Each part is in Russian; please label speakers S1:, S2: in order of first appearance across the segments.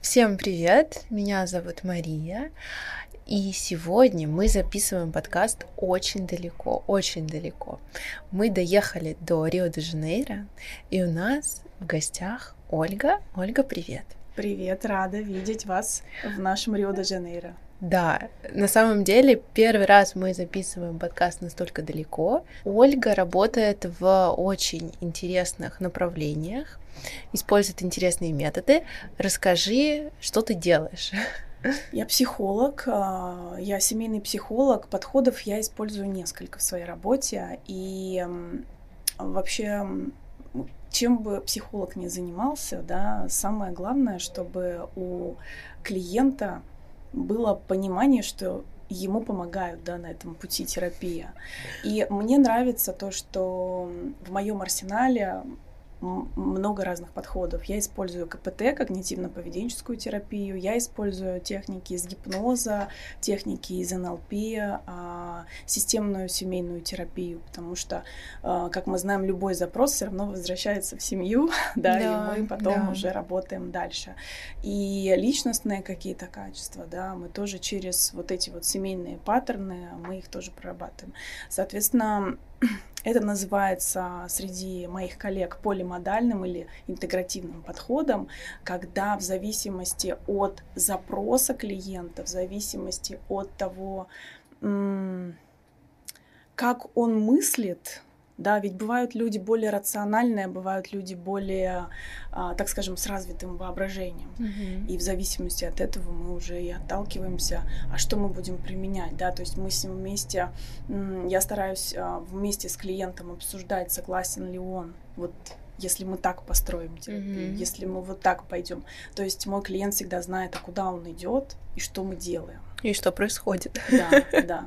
S1: Всем привет! Меня зовут Мария. И сегодня мы записываем подкаст очень далеко, очень далеко. Мы доехали до Рио-де-Жанейро, и у нас в гостях Ольга. Ольга, привет!
S2: Привет, рада видеть вас в нашем Рио-де-Жанейро.
S1: Да, на самом деле первый раз мы записываем подкаст настолько далеко. Ольга работает в очень интересных направлениях, использует интересные методы. Расскажи, что ты делаешь.
S2: Я психолог, а, я семейный психолог. Подходов я использую несколько в своей работе. И вообще, чем бы психолог ни занимался, да, самое главное, чтобы у клиента было понимание, что ему помогают да, на этом пути терапия. И мне нравится то, что в моем арсенале много разных подходов. Я использую КПТ, когнитивно-поведенческую терапию, я использую техники из гипноза, техники из НЛП, а, системную семейную терапию, потому что, а, как мы знаем, любой запрос все равно возвращается в семью, да, да и мы потом да. уже работаем дальше. И личностные какие-то качества, да, мы тоже через вот эти вот семейные паттерны, мы их тоже прорабатываем. Соответственно, это называется среди моих коллег полимодальным или интегративным подходом, когда в зависимости от запроса клиента, в зависимости от того, как он мыслит, да, ведь бывают люди более рациональные, бывают люди более, а, так скажем, с развитым воображением. Mm-hmm. И в зависимости от этого мы уже и отталкиваемся, а что мы будем применять, да, то есть мы с ним вместе, я стараюсь а, вместе с клиентом обсуждать, согласен ли он вот если мы так построим терапию, mm-hmm. если мы вот так пойдем. То есть мой клиент всегда знает, а куда он идет и что мы делаем.
S1: И что происходит.
S2: Да, да.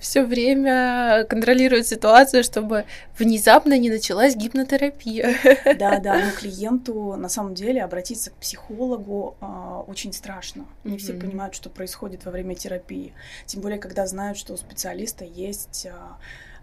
S1: Все время контролирует ситуацию, чтобы внезапно не началась гипнотерапия.
S2: Да, да, но клиенту на самом деле обратиться к психологу э, очень страшно. Не mm-hmm. все понимают, что происходит во время терапии. Тем более, когда знают, что у специалиста есть э,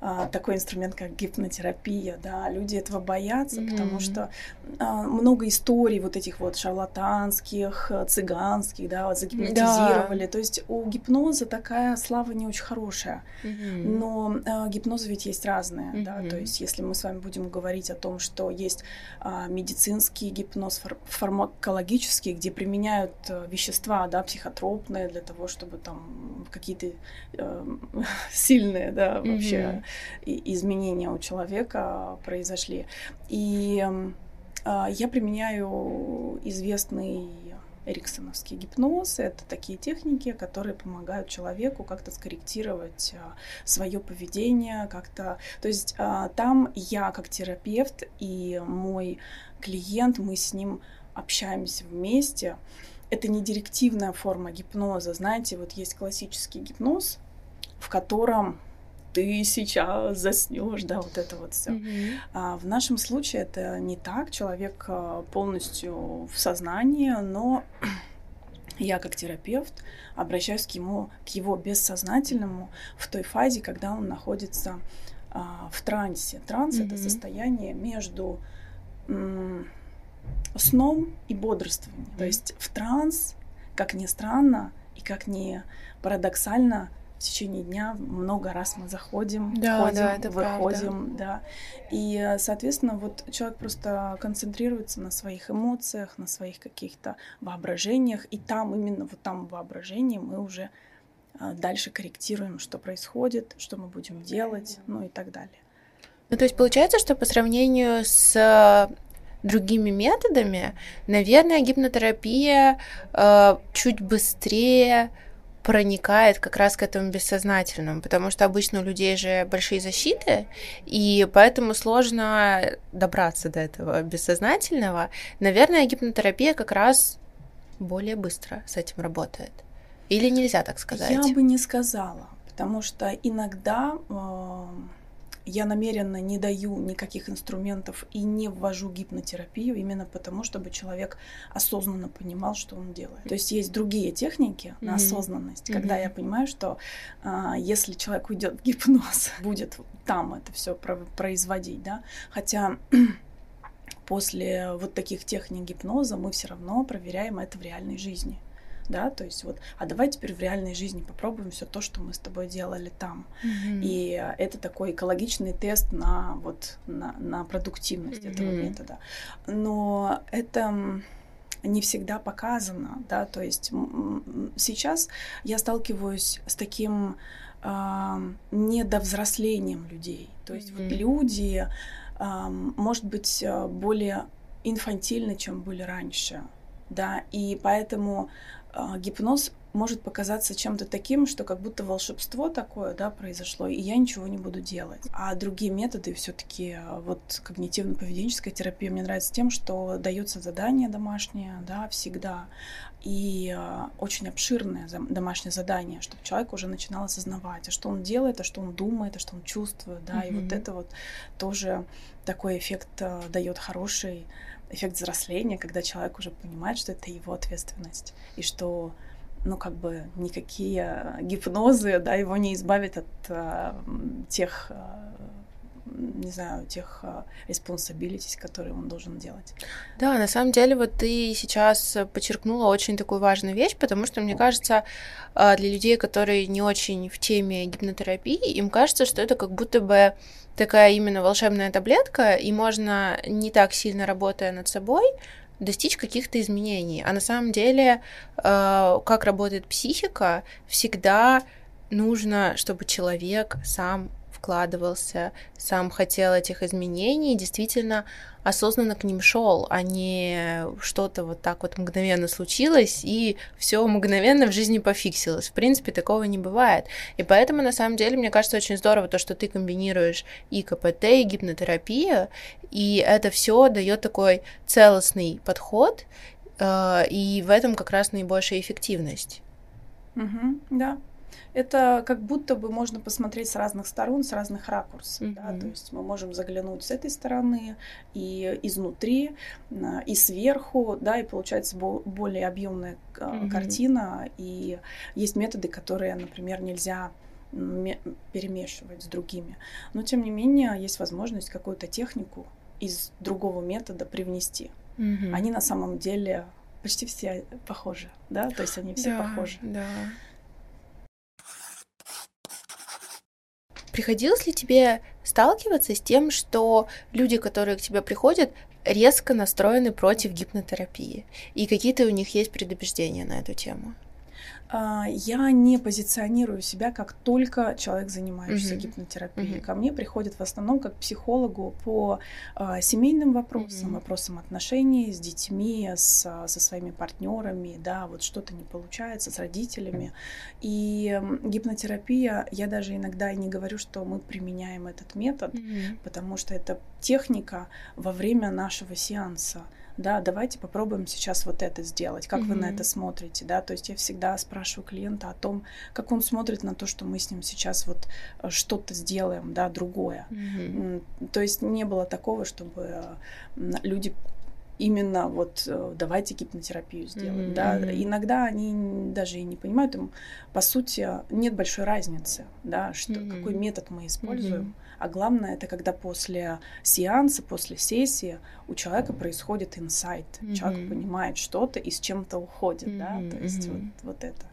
S2: а, такой инструмент, как гипнотерапия, да, люди этого боятся, mm-hmm. потому что а, много историй вот этих вот шарлатанских, цыганских, да, вот загипнотизировали. Да. То есть у гипноза такая слава не очень хорошая, mm-hmm. но а, гипнозы ведь есть разные, mm-hmm. да, то есть если мы с вами будем говорить о том, что есть а, медицинский гипноз, фар- фармакологический, где применяют а, вещества, да, психотропные для того, чтобы там какие-то э, сильные, да, вообще изменения у человека произошли. И а, я применяю известный эриксоновский гипноз. Это такие техники, которые помогают человеку как-то скорректировать а, свое поведение, как-то. То есть а, там я как терапевт и мой клиент, мы с ним общаемся вместе. Это не директивная форма гипноза. Знаете, вот есть классический гипноз, в котором ты сейчас заснешь, да, вот это вот все. Mm-hmm. А в нашем случае это не так, человек а, полностью в сознании, но я как терапевт обращаюсь к ему, к его бессознательному в той фазе, когда он находится а, в трансе. Транс mm-hmm. это состояние между м, сном и бодрствованием. Mm-hmm. То есть в транс, как ни странно и как ни парадоксально, в течение дня много раз мы заходим, да, ходим, да, это выходим, правда. да. И, соответственно, вот человек просто концентрируется на своих эмоциях, на своих каких-то воображениях, и там, именно вот там воображении мы уже а, дальше корректируем, что происходит, что мы будем делать, ну и так далее.
S1: Ну, то есть получается, что по сравнению с другими методами, наверное, гипнотерапия э, чуть быстрее проникает как раз к этому бессознательному, потому что обычно у людей же большие защиты, и поэтому сложно добраться до этого бессознательного. Наверное, гипнотерапия как раз более быстро с этим работает. Или нельзя так сказать?
S2: Я бы не сказала, потому что иногда э, я намеренно не даю никаких инструментов и не ввожу гипнотерапию именно потому, чтобы человек осознанно понимал, что он делает. То есть есть другие техники mm-hmm. на осознанность, mm-hmm. когда я понимаю, что а, если человек уйдет в гипноз, будет там это все производить, да. Хотя после вот таких техник гипноза мы все равно проверяем это в реальной жизни да, то есть вот, а давай теперь в реальной жизни попробуем все то, что мы с тобой делали там. Mm-hmm. И это такой экологичный тест на вот на, на продуктивность mm-hmm. этого метода. Но это не всегда показано, да, то есть сейчас я сталкиваюсь с таким э, недовзрослением людей, то есть mm-hmm. вот люди, э, может быть, более инфантильны, чем были раньше, да, и поэтому э, гипноз может показаться чем-то таким, что как будто волшебство такое, да, произошло, и я ничего не буду делать. А другие методы все-таки, вот когнитивно-поведенческая терапия мне нравится тем, что дается задание домашнее, да, всегда, и э, очень обширное домашнее задание, чтобы человек уже начинал осознавать, а что он делает, а что он думает, а что он чувствует, да, mm-hmm. и вот это вот тоже такой эффект дает хороший эффект взросления, когда человек уже понимает, что это его ответственность, и что ну, как бы никакие гипнозы, да, его не избавят от а, тех, а, не знаю, тех а, responsibilities, которые он должен делать.
S1: Да, на самом деле, вот ты сейчас подчеркнула очень такую важную вещь, потому что, мне кажется, для людей, которые не очень в теме гипнотерапии, им кажется, что это как будто бы такая именно волшебная таблетка, и можно не так сильно работая над собой, достичь каких-то изменений. А на самом деле, э, как работает психика, всегда нужно, чтобы человек сам вкладывался, сам хотел этих изменений, действительно осознанно к ним шел, а не что-то вот так вот мгновенно случилось и все мгновенно в жизни пофиксилось. В принципе, такого не бывает. И поэтому, на самом деле, мне кажется, очень здорово то, что ты комбинируешь и КПТ, и гипнотерапию, и это все дает такой целостный подход, э, и в этом как раз наибольшая эффективность.
S2: Угу, да, это как будто бы можно посмотреть с разных сторон, с разных ракурсов. Mm-hmm. Да? То есть мы можем заглянуть с этой стороны и изнутри, а, и сверху, да, и получается более объемная mm-hmm. картина. И есть методы, которые, например, нельзя перемешивать с другими. Но тем не менее есть возможность какую-то технику из другого метода привнести. Mm-hmm. Они на самом деле почти все похожи, да, то есть они все
S1: да,
S2: похожи.
S1: Да. Приходилось ли тебе сталкиваться с тем, что люди, которые к тебе приходят, резко настроены против гипнотерапии? И какие-то у них есть предубеждения на эту тему?
S2: А, я не позиционирую себя как только человек, занимающийся mm-hmm. гипнотерапией. Mm-hmm. Ко мне приходят в основном как психологу по а, семейным вопросам, mm-hmm. вопросам отношений с детьми, с, со своими партнерами, да, вот что-то не получается с родителями. И гипнотерапия, я даже иногда и не говорю, что мы применяем этот метод, mm-hmm. потому что это техника во время нашего сеанса да, давайте попробуем сейчас вот это сделать, как mm-hmm. вы на это смотрите, да, то есть я всегда спрашиваю клиента о том, как он смотрит на то, что мы с ним сейчас вот э, что-то сделаем, да, другое. Mm-hmm. То есть не было такого, чтобы э, люди именно вот э, давайте гипнотерапию сделаем, mm-hmm. да, иногда они даже и не понимают, им по сути нет большой разницы, да, что mm-hmm. какой метод мы используем, mm-hmm. А главное это когда после сеанса, после сессии у человека происходит инсайт, mm-hmm. человек понимает что-то и с чем-то уходит, mm-hmm. да, то есть mm-hmm. вот вот это.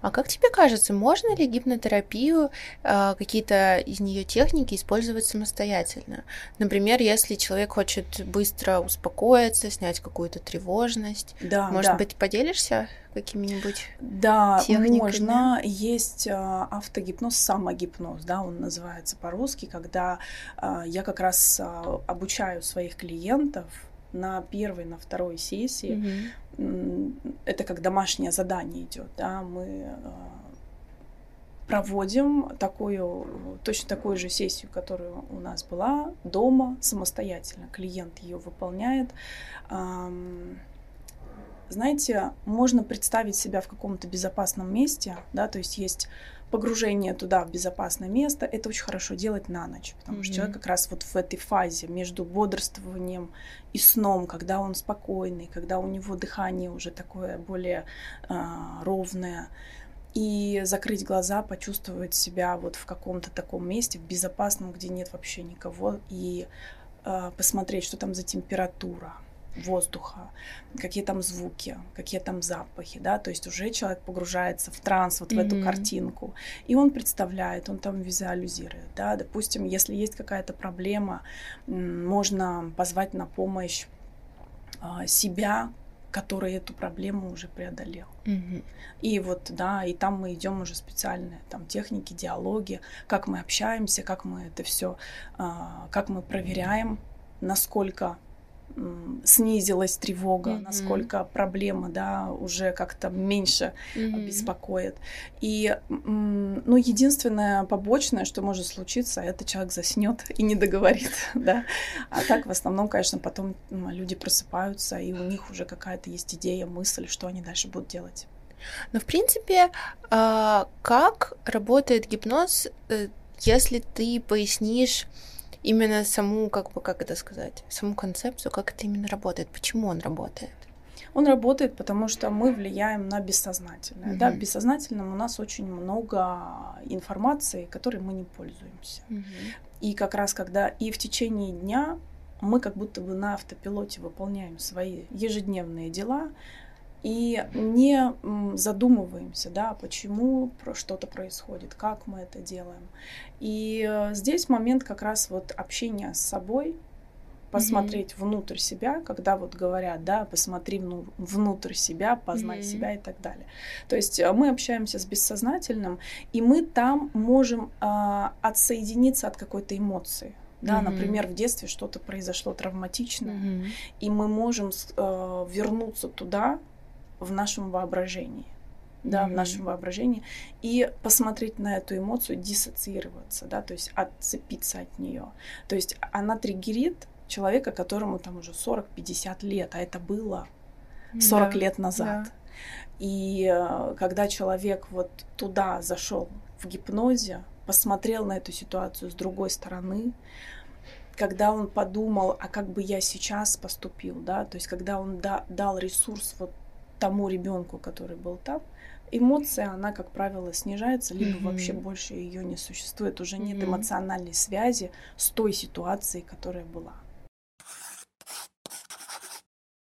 S1: А как тебе кажется, можно ли гипнотерапию, э, какие-то из нее техники использовать самостоятельно? Например, если человек хочет быстро успокоиться, снять какую-то тревожность.
S2: Да,
S1: Может
S2: да.
S1: быть, поделишься какими-нибудь
S2: Да,
S1: техниками?
S2: можно. Есть э, автогипноз, самогипноз, да, он называется по-русски, когда э, я как раз обучаю своих клиентов на первой, на второй сессии. Mm-hmm это как домашнее задание идет, да, мы а, проводим такую, точно такую же сессию, которая у нас была дома самостоятельно. Клиент ее выполняет. Знаете, можно представить себя в каком-то безопасном месте, да, то есть есть погружение туда, в безопасное место, это очень хорошо делать на ночь, потому mm-hmm. что человек как раз вот в этой фазе между бодрствованием и сном, когда он спокойный, когда у него дыхание уже такое более э, ровное, и закрыть глаза, почувствовать себя вот в каком-то таком месте, в безопасном, где нет вообще никого, и э, посмотреть, что там за температура воздуха, какие там звуки, какие там запахи, да, то есть уже человек погружается в транс вот mm-hmm. в эту картинку, и он представляет, он там визуализирует, да, допустим, если есть какая-то проблема, можно позвать на помощь а, себя, который эту проблему уже преодолел.
S1: Mm-hmm.
S2: И вот, да, и там мы идем уже специальные там техники, диалоги, как мы общаемся, как мы это все, а, как мы проверяем, насколько снизилась тревога, mm-hmm. насколько проблема, да, уже как-то меньше mm-hmm. беспокоит. И, ну, единственное побочное, что может случиться, это человек заснет и не договорит, да. А так, в основном, конечно, потом люди просыпаются, и у них уже какая-то есть идея, мысль, что они дальше будут делать.
S1: Но, в принципе, а, как работает гипноз, э, если ты пояснишь именно саму, как бы, как это сказать, саму концепцию, как это именно работает, почему он работает?
S2: Он работает, потому что мы влияем на бессознательное. Mm-hmm. Да, в бессознательном у нас очень много информации, которой мы не пользуемся.
S1: Mm-hmm.
S2: И как раз когда и в течение дня мы как будто бы на автопилоте выполняем свои ежедневные дела, и не задумываемся, да, почему что-то происходит, как мы это делаем. И э, здесь момент как раз вот общения с собой, посмотреть mm-hmm. внутрь себя, когда вот говорят, да, посмотри внутрь себя, познай mm-hmm. себя и так далее. То есть э, мы общаемся с бессознательным, и мы там можем э, отсоединиться от какой-то эмоции. Да, mm-hmm. например, в детстве что-то произошло травматичное, mm-hmm. и мы можем э, вернуться туда, в нашем воображении да, mm-hmm. в нашем воображении, и посмотреть на эту эмоцию, диссоциироваться, да, то есть отцепиться от нее. То есть она триггерит человека, которому там уже 40-50 лет, а это было 40 да, лет назад. Да. И э, когда человек вот туда зашел в гипнозе, посмотрел на эту ситуацию с другой стороны, когда он подумал, а как бы я сейчас поступил, да, то есть когда он да, дал ресурс вот тому ребенку, который был там, эмоция, она, как правило, снижается, либо mm-hmm. вообще больше ее не существует. Уже mm-hmm. нет эмоциональной связи с той ситуацией, которая была.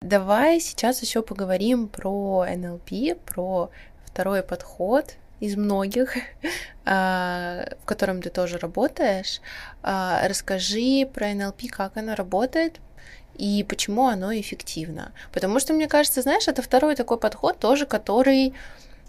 S1: Давай сейчас еще поговорим про НЛП, про второй подход из многих, а, в котором ты тоже работаешь. А, расскажи про НЛП, как оно работает, и почему оно эффективно. Потому что, мне кажется, знаешь, это второй такой подход тоже, который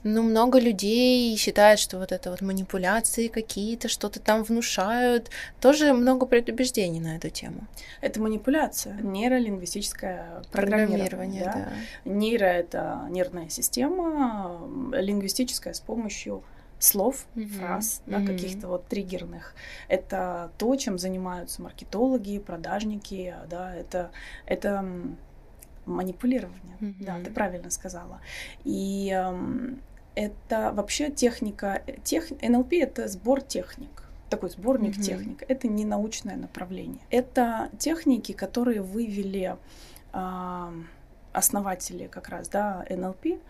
S1: ну, много людей считают, что вот это вот манипуляции какие-то, что-то там внушают. Тоже много предубеждений на эту тему.
S2: Это манипуляция, нейролингвистическое программирование. программирование да? Да. Нейро — это нервная система, лингвистическая с помощью слов, mm-hmm. фраз, да, mm-hmm. каких-то вот триггерных. Это то, чем занимаются маркетологи, продажники, да, это, это манипулирование. Mm-hmm. Да, ты правильно сказала. И эм, это вообще техника, тех, НЛП это сбор техник такой сборник mm-hmm. техник. Это не научное направление. Это техники, которые вывели э, основатели как раз да, НЛП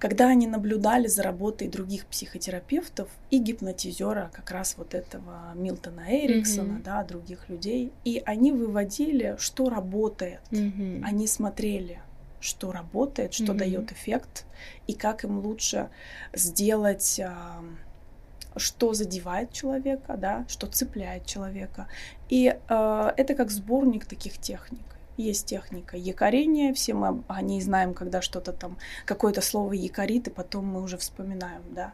S2: когда они наблюдали за работой других психотерапевтов и гипнотизера, как раз вот этого Милтона Эриксона, mm-hmm. да, других людей, и они выводили, что работает. Mm-hmm. Они смотрели, что работает, что mm-hmm. дает эффект, и как им лучше сделать что задевает человека, да, что цепляет человека. И э, это как сборник таких техник. Есть техника якорения, все мы о ней знаем, когда что-то там, какое-то слово якорит, и потом мы уже вспоминаем, да.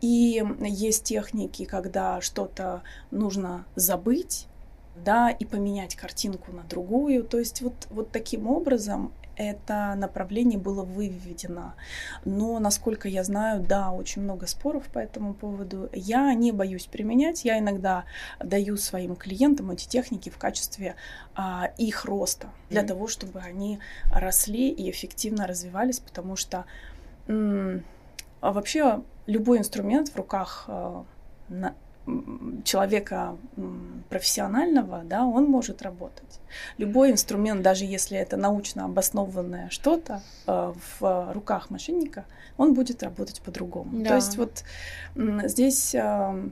S2: И есть техники, когда что-то нужно забыть, да, и поменять картинку на другую. То есть вот, вот таким образом это направление было выведено. Но, насколько я знаю, да, очень много споров по этому поводу. Я не боюсь применять. Я иногда даю своим клиентам эти техники в качестве а, их роста, для mm-hmm. того, чтобы они росли и эффективно развивались, потому что м- вообще любой инструмент в руках а, на, человека профессионального, да, он может работать. Любой инструмент, даже если это научно обоснованное что-то э, в руках мошенника, он будет работать по-другому. Да. То есть вот здесь э,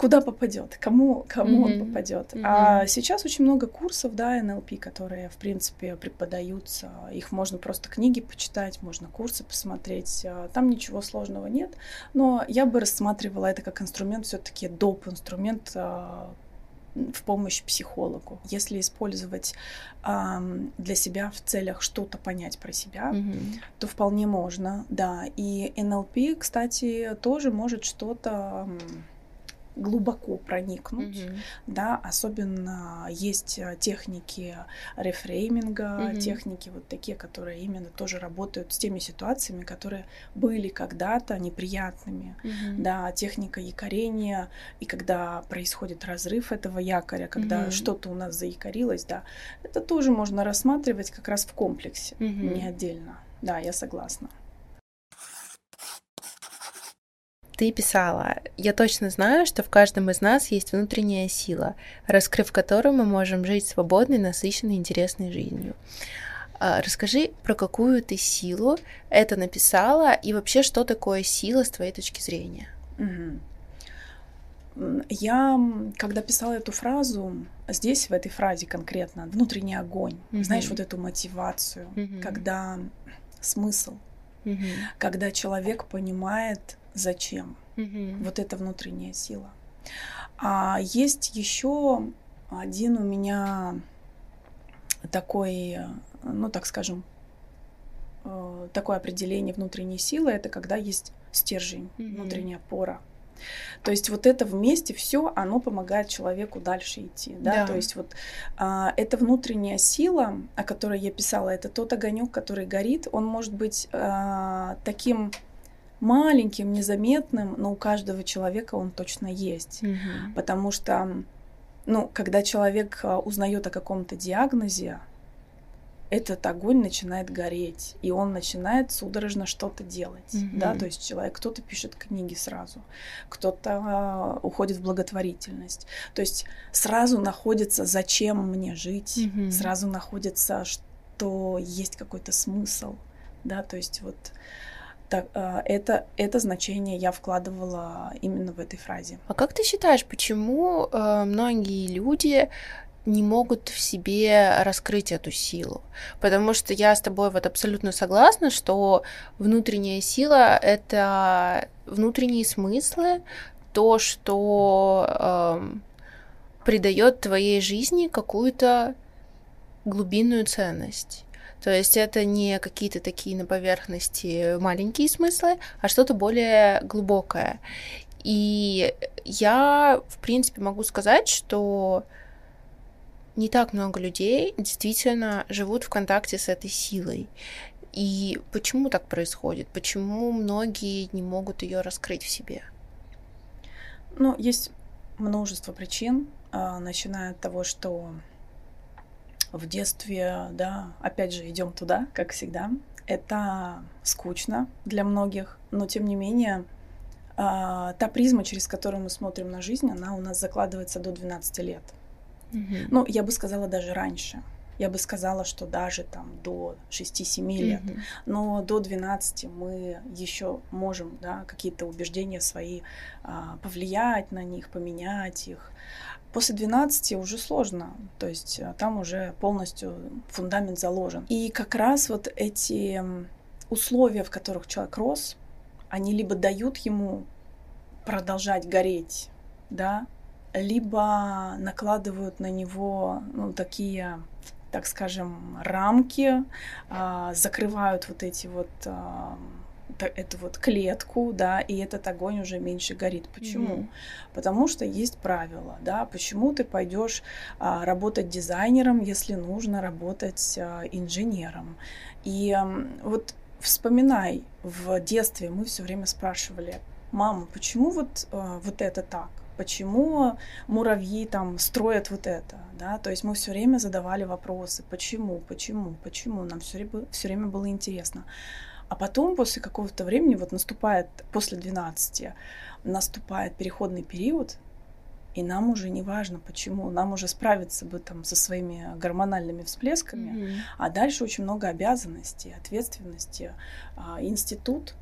S2: куда попадет, кому, кому mm-hmm. он попадет. Mm-hmm. А сейчас очень много курсов, да, НЛП, которые, в принципе, преподаются. Их можно просто книги почитать, можно курсы посмотреть. А, там ничего сложного нет. Но я бы рассматривала это как инструмент, все-таки доп. инструмент а, в помощь психологу. Если использовать э, для себя в целях что-то понять про себя, mm-hmm. то вполне можно, да. И НЛП, кстати, тоже может что-то глубоко проникнуть, mm-hmm. да, особенно есть э, техники рефрейминга, mm-hmm. техники вот такие, которые именно тоже работают с теми ситуациями, которые были когда-то неприятными, mm-hmm. да, техника якорения, и когда происходит разрыв этого якоря, когда mm-hmm. что-то у нас заякорилось, да, это тоже можно рассматривать как раз в комплексе, mm-hmm. не отдельно, да, я согласна.
S1: Ты писала, я точно знаю, что в каждом из нас есть внутренняя сила, раскрыв которую мы можем жить свободной, насыщенной, интересной жизнью. А, расскажи, про какую ты силу это написала и вообще, что такое сила с твоей точки зрения?
S2: Я, когда писала эту фразу, здесь, в этой фразе конкретно, внутренний огонь, mm-hmm. знаешь, вот эту мотивацию, mm-hmm. когда смысл, mm-hmm. когда человек понимает, зачем. Mm-hmm. Вот это внутренняя сила. А есть еще один у меня такой, ну так скажем, э, такое определение внутренней силы, это когда есть стержень, mm-hmm. внутренняя опора. То есть вот это вместе все, оно помогает человеку дальше идти, да. да. То есть вот а, эта внутренняя сила, о которой я писала, это тот огонек, который горит, он может быть а, таким маленьким, незаметным, но у каждого человека он точно есть. Угу. Потому что, ну, когда человек а, узнает о каком-то диагнозе, этот огонь начинает гореть, и он начинает судорожно что-то делать, mm-hmm. да, то есть человек, кто-то пишет книги сразу, кто-то uh, уходит в благотворительность, то есть сразу находится, зачем мне жить, mm-hmm. сразу находится, что есть какой-то смысл, да, то есть вот так, а, это, это значение я вкладывала именно в этой фразе.
S1: А как ты считаешь, почему э, многие люди не могут в себе раскрыть эту силу. Потому что я с тобой вот абсолютно согласна, что внутренняя сила — это внутренние смыслы, то, что э, придает твоей жизни какую-то глубинную ценность. То есть это не какие-то такие на поверхности маленькие смыслы, а что-то более глубокое. И я, в принципе, могу сказать, что не так много людей действительно живут в контакте с этой силой. И почему так происходит? Почему многие не могут ее раскрыть в себе?
S2: Ну, есть множество причин, а, начиная от того, что в детстве, да, опять же, идем туда, как всегда. Это скучно для многих, но тем не менее а, та призма, через которую мы смотрим на жизнь, она у нас закладывается до 12 лет. Mm-hmm. Ну, я бы сказала даже раньше. Я бы сказала, что даже там до 6-7 лет. Mm-hmm. Но до 12 мы еще можем, да, какие-то убеждения свои а, повлиять на них, поменять их. После 12 уже сложно, то есть э, там уже полностью фундамент заложен. И как раз вот эти условия, в которых человек рос, они либо дают ему продолжать гореть, да, либо накладывают на него ну, такие, так скажем, рамки, а, закрывают вот эти вот а, эту вот клетку, да, и этот огонь уже меньше горит. Почему? Mm-hmm. Потому что есть правила, да. Почему ты пойдешь а, работать дизайнером, если нужно работать а, инженером? И а, вот вспоминай, в детстве мы все время спрашивали, мама, почему вот а, вот это так? Почему муравьи там строят вот это, да? То есть мы все время задавали вопросы, почему, почему, почему. Нам все время, все время было интересно. А потом, после какого-то времени, вот наступает, после 12, наступает переходный период, и нам уже не важно, почему, нам уже справиться бы там со своими гормональными всплесками, mm-hmm. а дальше очень много обязанностей, ответственности. А, институт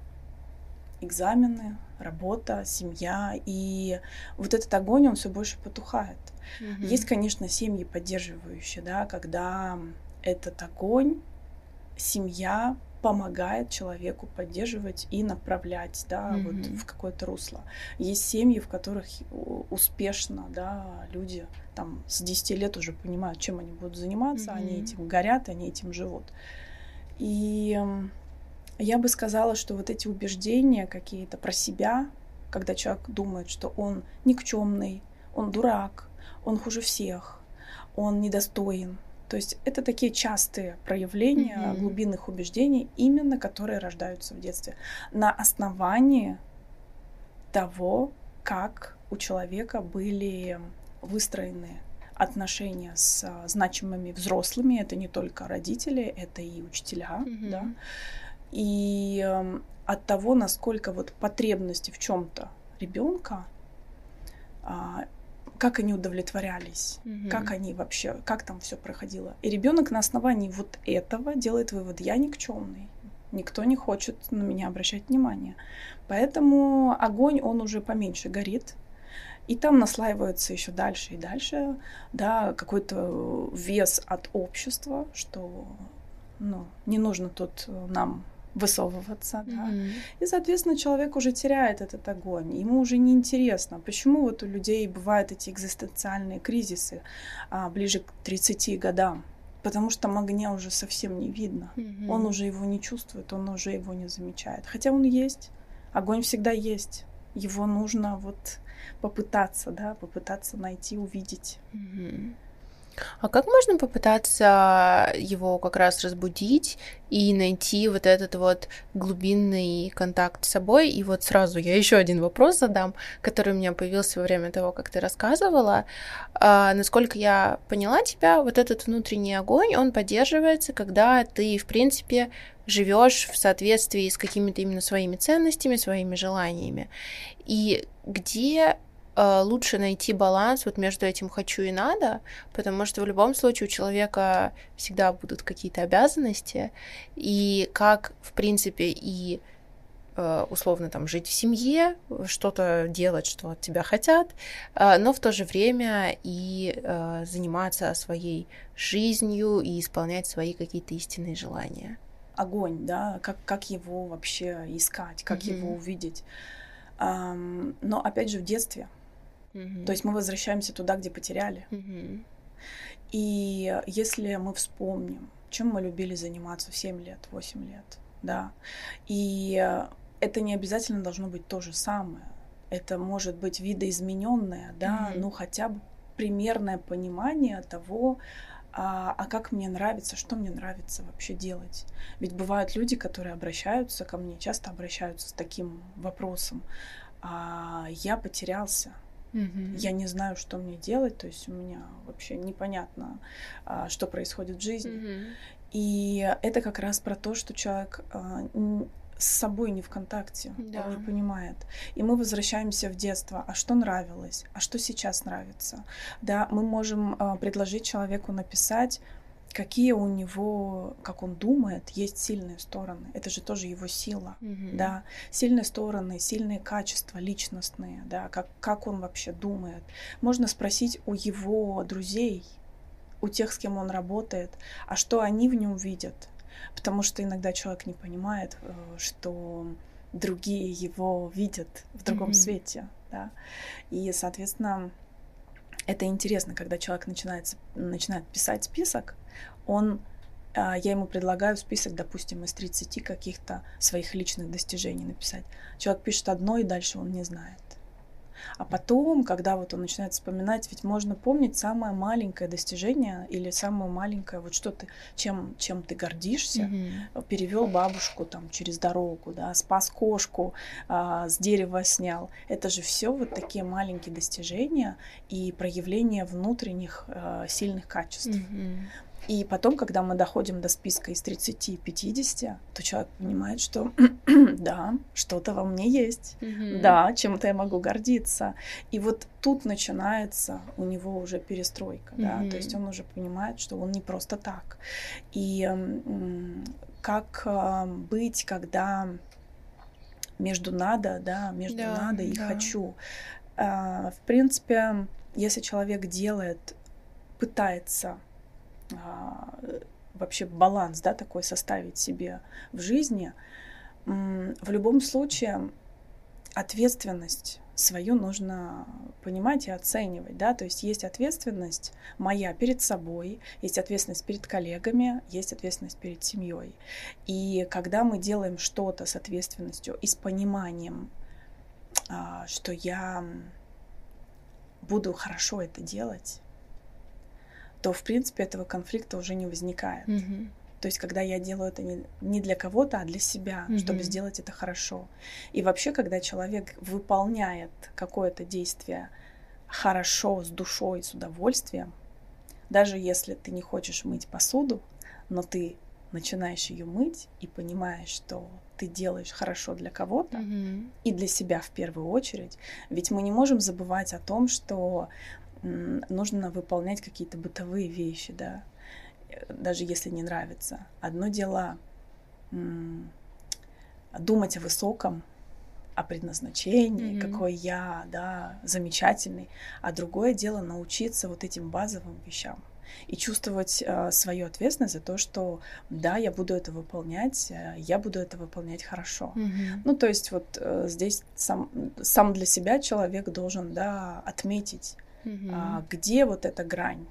S2: экзамены, работа, семья, и вот этот огонь, он все больше потухает. Mm-hmm. Есть, конечно, семьи поддерживающие, да, когда этот огонь, семья помогает человеку поддерживать и направлять, да, mm-hmm. вот в какое-то русло. Есть семьи, в которых успешно, да, люди там с 10 лет уже понимают, чем они будут заниматься, mm-hmm. они этим горят, они этим живут. И я бы сказала, что вот эти убеждения какие-то про себя, когда человек думает, что он никчемный, он дурак, он хуже всех, он недостоин. То есть это такие частые проявления mm-hmm. глубинных убеждений, именно которые рождаются в детстве на основании того, как у человека были выстроены отношения с а, значимыми взрослыми. Это не только родители, это и учителя, mm-hmm. да. И э, от того, насколько вот потребности в чем-то ребенка э, как они удовлетворялись, mm-hmm. как они вообще, как там все проходило. И ребенок на основании вот этого делает вывод: я никчемный, никто не хочет на меня обращать внимание. Поэтому огонь, он уже поменьше горит, и там наслаивается еще дальше и дальше, да, какой-то вес от общества, что ну, не нужно тут нам высовываться, mm-hmm. да. И, соответственно, человек уже теряет этот огонь. Ему уже не интересно, почему вот у людей бывают эти экзистенциальные кризисы а, ближе к 30 годам. Потому что там огня уже совсем не видно. Mm-hmm. Он уже его не чувствует, он уже его не замечает. Хотя он есть. Огонь всегда есть. Его нужно вот попытаться, да, попытаться найти, увидеть.
S1: Mm-hmm. А как можно попытаться его как раз разбудить и найти вот этот вот глубинный контакт с собой? И вот сразу я еще один вопрос задам, который у меня появился во время того, как ты рассказывала. А, насколько я поняла тебя, вот этот внутренний огонь, он поддерживается, когда ты, в принципе, живешь в соответствии с какими-то именно своими ценностями, своими желаниями. И где лучше найти баланс вот между этим хочу и надо, потому что в любом случае у человека всегда будут какие-то обязанности, и как, в принципе, и э, условно там жить в семье, что-то делать, что от тебя хотят, э, но в то же время и заниматься своей жизнью и исполнять свои какие-то истинные желания.
S2: Огонь, да, как, как его вообще искать, как mm-hmm. его увидеть. Но опять же в детстве Mm-hmm. То есть мы возвращаемся туда, где потеряли. Mm-hmm. И если мы вспомним, чем мы любили заниматься в 7 лет, 8 лет, да, и это не обязательно должно быть то же самое. Это может быть видоизмененное, да, mm-hmm. ну хотя бы примерное понимание того, а, а как мне нравится, что мне нравится вообще делать. Ведь бывают люди, которые обращаются ко мне, часто обращаются с таким вопросом. А, я потерялся, Угу. Я не знаю, что мне делать, то есть у меня вообще непонятно, а, что происходит в жизни. Угу. И это как раз про то, что человек а, с собой не в контакте, да. он не понимает. И мы возвращаемся в детство. А что нравилось? А что сейчас нравится? Да, мы можем а, предложить человеку написать какие у него, как он думает, есть сильные стороны. Это же тоже его сила, mm-hmm. да. Сильные стороны, сильные качества личностные, да, как, как он вообще думает. Можно спросить у его друзей, у тех, с кем он работает, а что они в нем видят. Потому что иногда человек не понимает, э, что другие его видят в другом mm-hmm. свете, да. И, соответственно, это интересно, когда человек начинает, начинает писать список, он а, я ему предлагаю список, допустим, из 30 каких-то своих личных достижений написать. Человек пишет одно, и дальше он не знает. А потом, когда вот он начинает вспоминать, ведь можно помнить самое маленькое достижение или самое маленькое, вот что ты, чем, чем ты гордишься, mm-hmm. перевел бабушку там через дорогу, да, спас кошку, а, с дерева снял. Это же все вот такие маленькие достижения и проявление внутренних а, сильных качеств. Mm-hmm. И потом, когда мы доходим до списка из 30-50, то человек понимает, что да, что-то во мне есть, mm-hmm. да, чем-то я могу гордиться. И вот тут начинается у него уже перестройка, mm-hmm. да, то есть он уже понимает, что он не просто так. И как быть, когда между надо, да, между
S1: Да,
S2: надо и
S1: да.
S2: хочу. А, в принципе, если человек делает, пытается вообще баланс, да, такой составить себе в жизни, в любом случае ответственность свою нужно понимать и оценивать, да, то есть есть ответственность моя перед собой, есть ответственность перед коллегами, есть ответственность перед семьей. И когда мы делаем что-то с ответственностью и с пониманием, а, что я буду хорошо это делать, то, в принципе, этого конфликта уже не возникает.
S1: Мгм.
S2: То есть, когда я делаю это не, не для кого-то, а для себя, чтобы
S1: Мгм.
S2: сделать это хорошо. И вообще, когда человек выполняет какое-то действие хорошо, с душой, с удовольствием, даже если ты не хочешь мыть посуду, но ты начинаешь ее мыть и понимаешь, что ты делаешь хорошо для кого-то
S1: Мгм.
S2: и для себя в первую очередь. Ведь мы не можем забывать о том, что нужно выполнять какие-то бытовые вещи, да, даже если не нравится. Одно дело думать о высоком, о предназначении,
S1: Мгм.
S2: какой я, да, замечательный, а другое дело научиться вот этим базовым вещам и чувствовать э, свою ответственность за то, что да, я буду это выполнять, э, я буду это выполнять хорошо.
S1: Мгм.
S2: Ну, то есть вот э, здесь сам, сам для себя человек должен, да, отметить, А, где вот эта грань,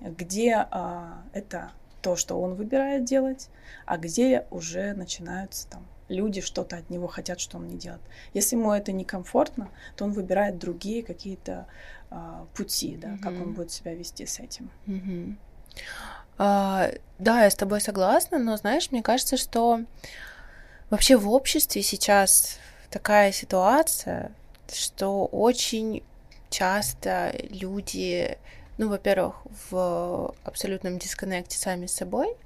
S2: где а, это то, что он выбирает делать, а где уже начинаются там люди что-то от него хотят, что он не делает. Если ему это некомфортно, то он выбирает другие какие-то а, пути, да, как он будет себя вести с этим.
S1: Мгм. А, да, я с тобой согласна, но знаешь, мне кажется, что вообще в обществе сейчас такая ситуация, что очень часто люди, ну, во-первых, в абсолютном дисконнекте сами с собой,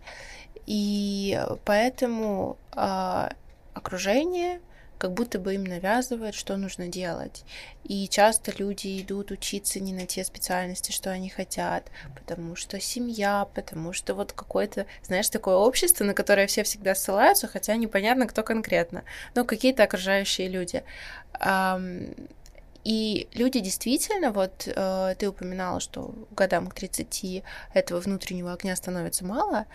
S1: и поэтому а, окружение как будто бы им навязывает, что нужно делать. И часто люди идут учиться не на те специальности, что они хотят, потому что семья, потому что вот какое-то, знаешь, такое общество, на которое все всегда ссылаются, хотя непонятно, кто конкретно, но какие-то окружающие люди. И люди действительно, вот э, ты упоминала, что годам к 30 этого внутреннего огня становится мало,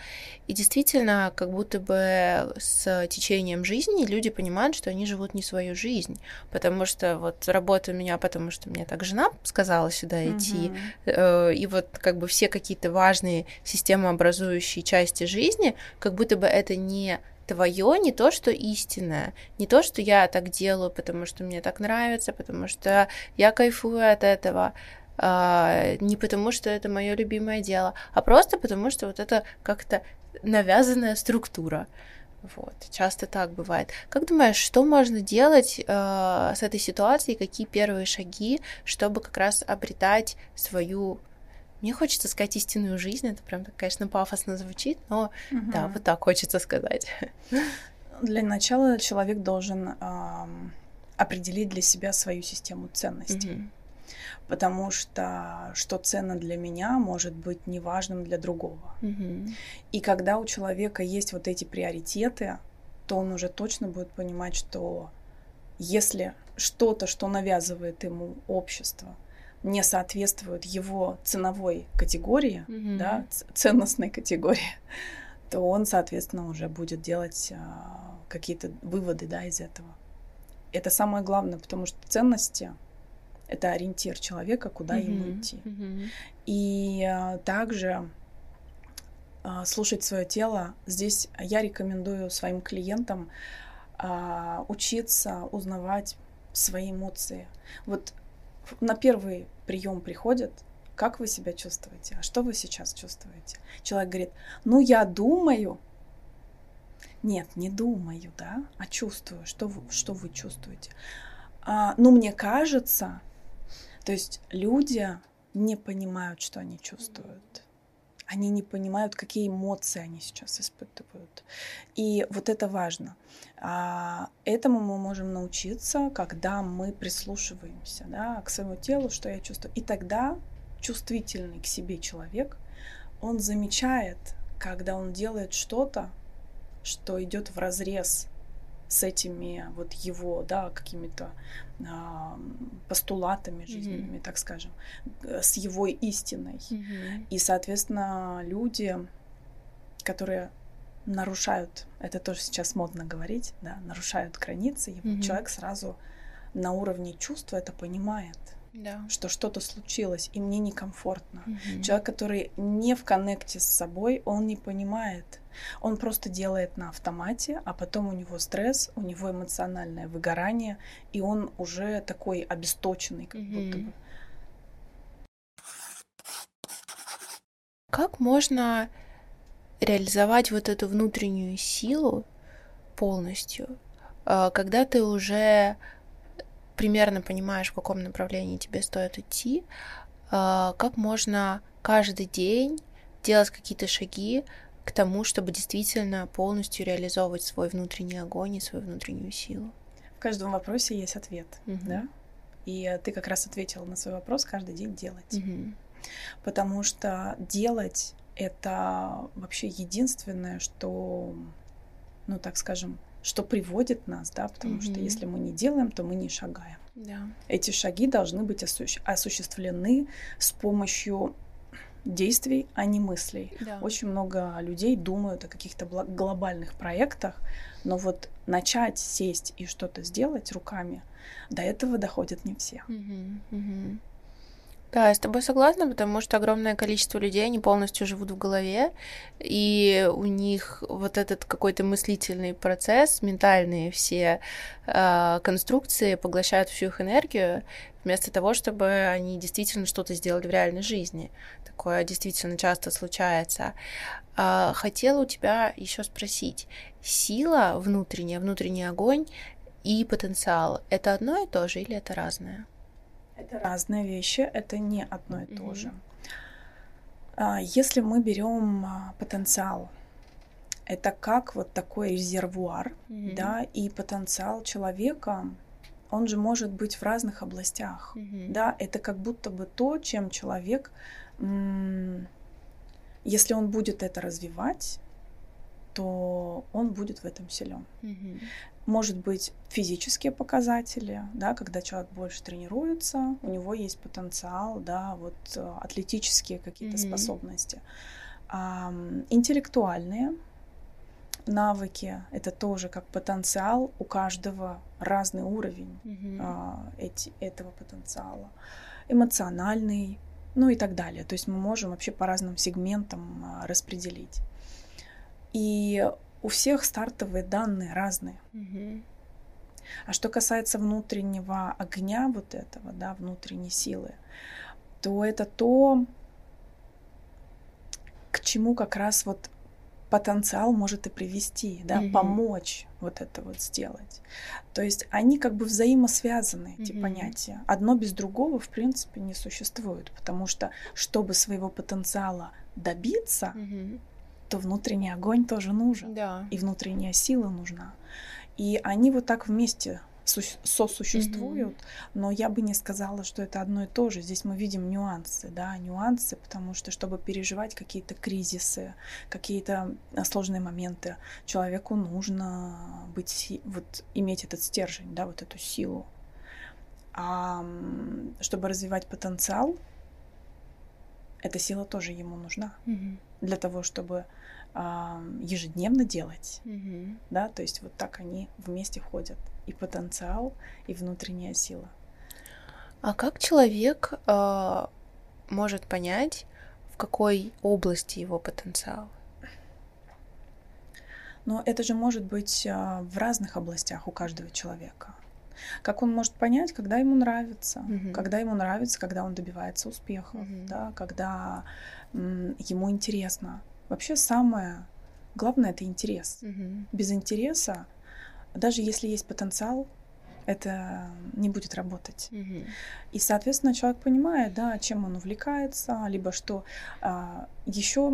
S1: и действительно, как будто бы с течением жизни люди понимают, что они живут не свою жизнь, потому что вот работа у меня, потому что мне так жена сказала сюда идти,
S2: Мгм.
S1: э, и вот как бы все какие-то важные системообразующие части жизни, как будто бы это не твое, не то, что истинное, не то, что я так делаю, потому что мне так нравится, потому что я кайфую от этого, а, не потому что это мое любимое дело, а просто потому что вот это как-то навязанная структура. Вот, часто так бывает. Как думаешь, что можно делать э, с этой ситуацией, какие первые шаги, чтобы как раз обретать свою, мне хочется сказать истинную жизнь, это прям, конечно, пафосно звучит, но да,
S2: Мгм.
S1: вот так хочется сказать.
S2: Для начала человек должен ам, определить для себя свою систему ценностей.
S1: Мгм.
S2: Потому что что ценно для меня, может быть неважным для другого.
S1: Мгм.
S2: И когда у человека есть вот эти приоритеты, то он уже точно будет понимать, что если что-то, что навязывает ему общество, не соответствует его ценовой категории,
S1: Мгм.
S2: да, ценностной категории, то он, соответственно, уже будет делать а, какие-то выводы да, из этого. Это самое главное, потому что ценности — это ориентир человека, куда ему
S1: Мгм.
S2: идти.
S1: Мгм.
S2: И а, также а, слушать свое тело. Здесь я рекомендую своим клиентам а, учиться узнавать свои эмоции. Вот на первый прием приходят, как вы себя чувствуете, а что вы сейчас чувствуете? Человек говорит, ну я думаю. Нет, не думаю, да, а чувствую. Что вы, что вы чувствуете? А, ну мне кажется, то есть люди не понимают, что они чувствуют. Они не понимают, какие эмоции они сейчас испытывают. И вот это важно. А, Этому мы можем научиться, когда мы прислушиваемся да, к своему телу, что я чувствую. И тогда чувствительный к себе человек, он замечает, когда он делает что-то, что идет в разрез с этими вот его, да, какими-то а, постулатами жизненными, mm-hmm. так скажем, с его истиной. Mm-hmm. И, соответственно, люди, которые нарушают, это тоже сейчас модно говорить, да, нарушают границы, и mm-hmm. человек сразу на уровне чувства это понимает
S1: да.
S2: что что-то случилось, и мне некомфортно. Угу. Человек, который не в коннекте с собой, он не понимает. Он просто делает на автомате, а потом у него стресс, у него эмоциональное выгорание, и он уже такой обесточенный, как угу. будто бы.
S1: Как можно реализовать вот эту внутреннюю силу полностью, а, когда ты уже примерно понимаешь, в каком направлении тебе стоит идти, а, как можно каждый день делать какие-то шаги к тому, чтобы действительно полностью реализовывать свой внутренний огонь и свою внутреннюю силу.
S2: В каждом вопросе есть ответ, угу. да? И ты как раз ответила на свой вопрос каждый день делать. Угу. Потому что делать это вообще единственное, что, ну так скажем, что приводит нас, да, потому mm-hmm. что если мы не делаем, то мы не шагаем.
S1: Да.
S2: Эти шаги должны быть осу- осуществлены с помощью действий, а не мыслей.
S1: Да.
S2: Очень много людей думают о каких-то глобальных проектах, но вот начать сесть и что-то сделать руками, до этого доходят не все.
S1: Mm-hmm. Mm-hmm. Да, я с тобой согласна, потому что огромное количество людей, они полностью живут в голове, и у них вот этот какой-то мыслительный процесс, ментальные все э, конструкции поглощают всю их энергию, вместо того, чтобы они действительно что-то сделали в реальной жизни. Такое действительно часто случается. Э, хотела у тебя еще спросить, сила внутренняя, внутренний огонь и потенциал — это одно и то же или это разное?
S2: Это разные вещи, это не одно и то же. А, если мы берем а, потенциал, это как вот такой резервуар, mm-hmm. да, и потенциал человека, он же может быть в разных областях, mm-hmm. да, это как будто бы то, чем человек, если он будет это развивать, то он будет в этом силен.
S1: Mm-hmm
S2: может быть физические показатели, да, когда человек больше тренируется, у него есть потенциал, да, вот э, атлетические какие-то mm-hmm. способности. А, интеллектуальные навыки это тоже как потенциал, у каждого разный уровень
S1: mm-hmm.
S2: а, эти, этого потенциала. Эмоциональный, ну и так далее. То есть мы можем вообще по разным сегментам а, распределить. И у всех стартовые данные разные.
S1: Угу.
S2: А что касается внутреннего огня вот этого, да, внутренней силы, то это то, к чему как раз вот потенциал может и привести, да, mm помочь вот это вот сделать. То есть они как бы взаимосвязаны, эти mm понятия. Одно без другого, в принципе, не существует, потому что, чтобы своего потенциала добиться,
S1: mm
S2: то внутренний огонь тоже нужен.
S1: Да.
S2: И внутренняя сила нужна. И они вот так вместе сосуществуют, mm-hmm. но я бы не сказала, что это одно и то же. Здесь мы видим нюансы, да, нюансы, потому что чтобы переживать какие-то кризисы, какие-то а, сложные моменты, человеку нужно быть, вот иметь этот стержень, да, вот эту силу. А чтобы развивать потенциал, эта сила тоже ему нужна
S1: mm-hmm.
S2: для того, чтобы ежедневно делать.
S1: Угу.
S2: Да, то есть вот так они вместе ходят. И потенциал, и внутренняя сила.
S1: А как человек э, может понять, в какой области его потенциал?
S2: Но это же может быть э, в разных областях у каждого человека. Как он может понять, когда ему нравится,
S1: угу.
S2: когда ему нравится, когда он добивается успехов,
S1: угу.
S2: да, когда м, ему интересно. Вообще самое главное это интерес.
S1: Угу.
S2: Без интереса, даже если есть потенциал, это не будет работать.
S1: Угу.
S2: И, соответственно, человек понимает, да, чем он увлекается, либо что. А, еще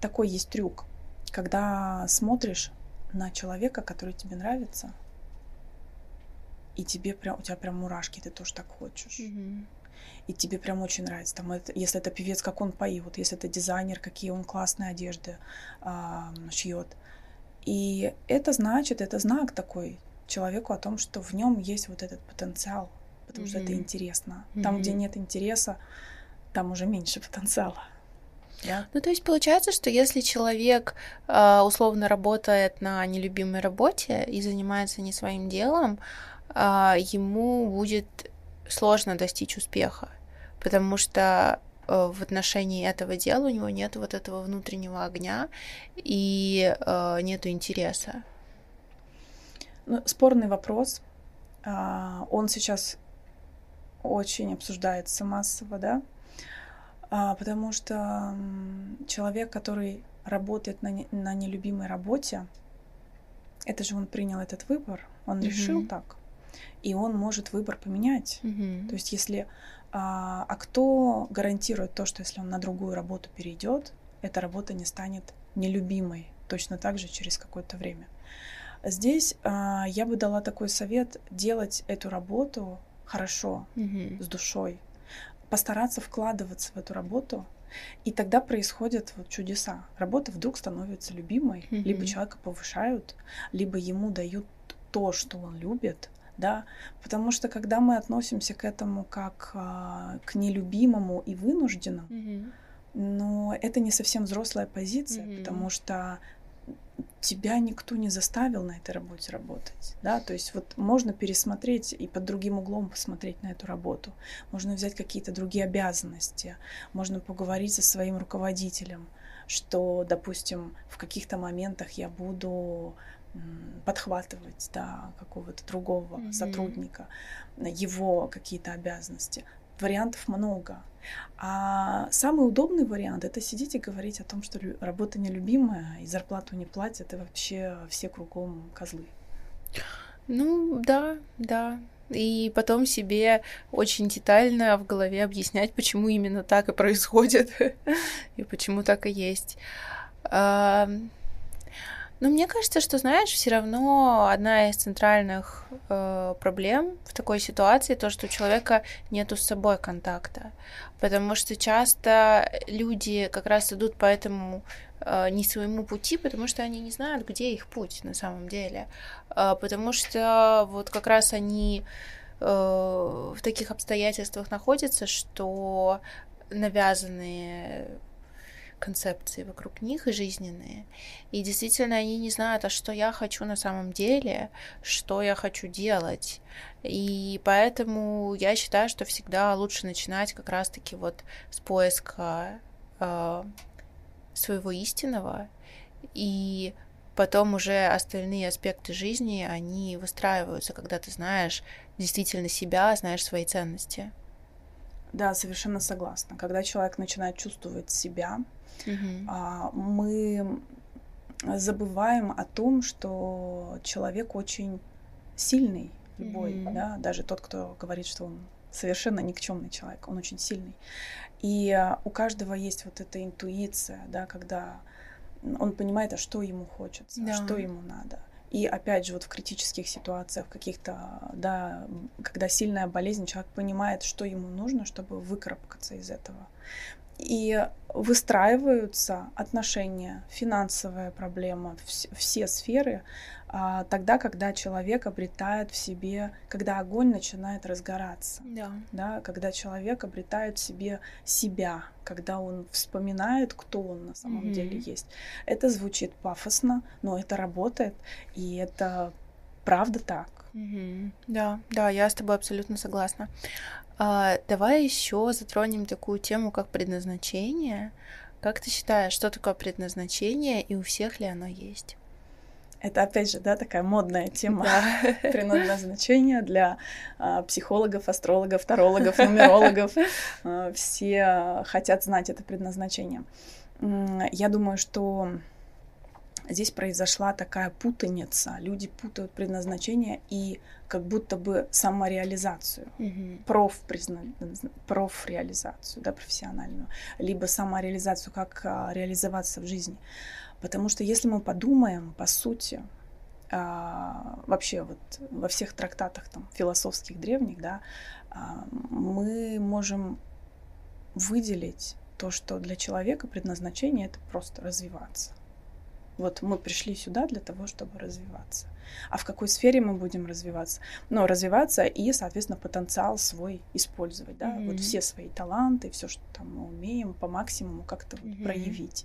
S2: такой есть трюк, когда смотришь на человека, который тебе нравится, и тебе прям у тебя прям мурашки, ты тоже так хочешь.
S1: Угу
S2: и тебе прям очень нравится. Там, это, если это певец, как он поет, если это дизайнер, какие он классные одежды э, шьет. И это значит, это знак такой человеку о том, что в нем есть вот этот потенциал, потому mm-hmm. что это интересно. Там, mm-hmm. где нет интереса, там уже меньше потенциала.
S1: Да? Ну, то есть получается, что если человек э, условно работает на нелюбимой работе и занимается не своим делом, э, ему будет сложно достичь успеха, потому что э, в отношении этого дела у него нет вот этого внутреннего огня и э, нету интереса.
S2: Ну, спорный вопрос. А, он сейчас очень обсуждается массово, да, а, потому что человек, который работает на, не, на нелюбимой работе, это же он принял этот выбор, он mm-hmm. решил так, и он может выбор поменять. Mm-hmm. То есть если а, а кто гарантирует то, что если он на другую работу перейдет, эта работа не станет нелюбимой точно так же через какое-то время. Здесь а, я бы дала такой совет делать эту работу хорошо, mm-hmm. с душой, постараться вкладываться в эту работу, и тогда происходят вот чудеса. Работа вдруг становится любимой, mm-hmm. либо человека повышают, либо ему дают то, что он любит, да, потому что когда мы относимся к этому как а, к нелюбимому и вынужденному, mm-hmm. но это не совсем взрослая позиция, mm-hmm. потому что тебя никто не заставил на этой работе работать, да, то есть вот можно пересмотреть и под другим углом посмотреть на эту работу, можно взять какие-то другие обязанности, можно поговорить со своим руководителем, что, допустим, в каких-то моментах я буду подхватывать да, какого-то другого mm-hmm. сотрудника, его какие-то обязанности вариантов много. А самый удобный вариант это сидеть и говорить о том, что работа нелюбимая и зарплату не платят, и вообще все кругом козлы.
S1: Ну да, да. И потом себе очень детально в голове объяснять, почему именно так и происходит, и почему так и есть. Но мне кажется, что, знаешь, все равно одна из центральных э, проблем в такой ситуации то, что у человека нету с собой контакта. Потому что часто люди как раз идут по этому э, не своему пути, потому что они не знают, где их путь на самом деле. Э, потому что вот как раз они э, в таких обстоятельствах находятся, что навязанные концепции вокруг них и жизненные. И действительно они не знают, а что я хочу на самом деле, что я хочу делать. И поэтому я считаю, что всегда лучше начинать как раз-таки вот с поиска э, своего истинного и потом уже остальные аспекты жизни, они выстраиваются, когда ты знаешь действительно себя, знаешь свои ценности.
S2: Да, совершенно согласна. Когда человек начинает чувствовать себя, а, мы забываем о том, что человек очень сильный, любой, mm-hmm. да, даже тот, кто говорит, что он совершенно никчемный человек, он очень сильный. И а, у каждого есть вот эта интуиция, да, когда он понимает, а что ему хочется, да. что ему надо. И опять же, вот в критических ситуациях, каких-то, да, когда сильная болезнь, человек понимает, что ему нужно, чтобы выкарабкаться из этого и выстраиваются отношения, финансовая проблема, все сферы, а, тогда, когда человек обретает в себе, когда огонь начинает разгораться,
S1: да.
S2: Да, когда человек обретает в себе себя, когда он вспоминает, кто он на самом mm-hmm. деле есть. Это звучит пафосно, но это работает, и это правда так.
S1: Mm-hmm. Да, да, я с тобой абсолютно согласна. А, давай еще затронем такую тему, как предназначение. Как ты считаешь, что такое предназначение и у всех ли оно есть?
S2: Это опять же, да, такая модная тема да. предназначения для а, психологов, астрологов, тарологов, нумерологов. А, все хотят знать это предназначение. Я думаю, что здесь произошла такая путаница. Люди путают предназначение и как будто бы самореализацию, mm-hmm. проф профреализацию, да, профессиональную, либо самореализацию, как а, реализоваться в жизни. Потому что если мы подумаем, по сути, а, вообще вот во всех трактатах там философских древних, да, а, мы можем выделить то, что для человека предназначение это просто развиваться Вот мы пришли сюда для того, чтобы развиваться. А в какой сфере мы будем развиваться? Ну, развиваться и, соответственно, потенциал свой использовать, да, mm-hmm. вот все свои таланты, все, что там мы умеем, по максимуму как-то вот mm-hmm. проявить.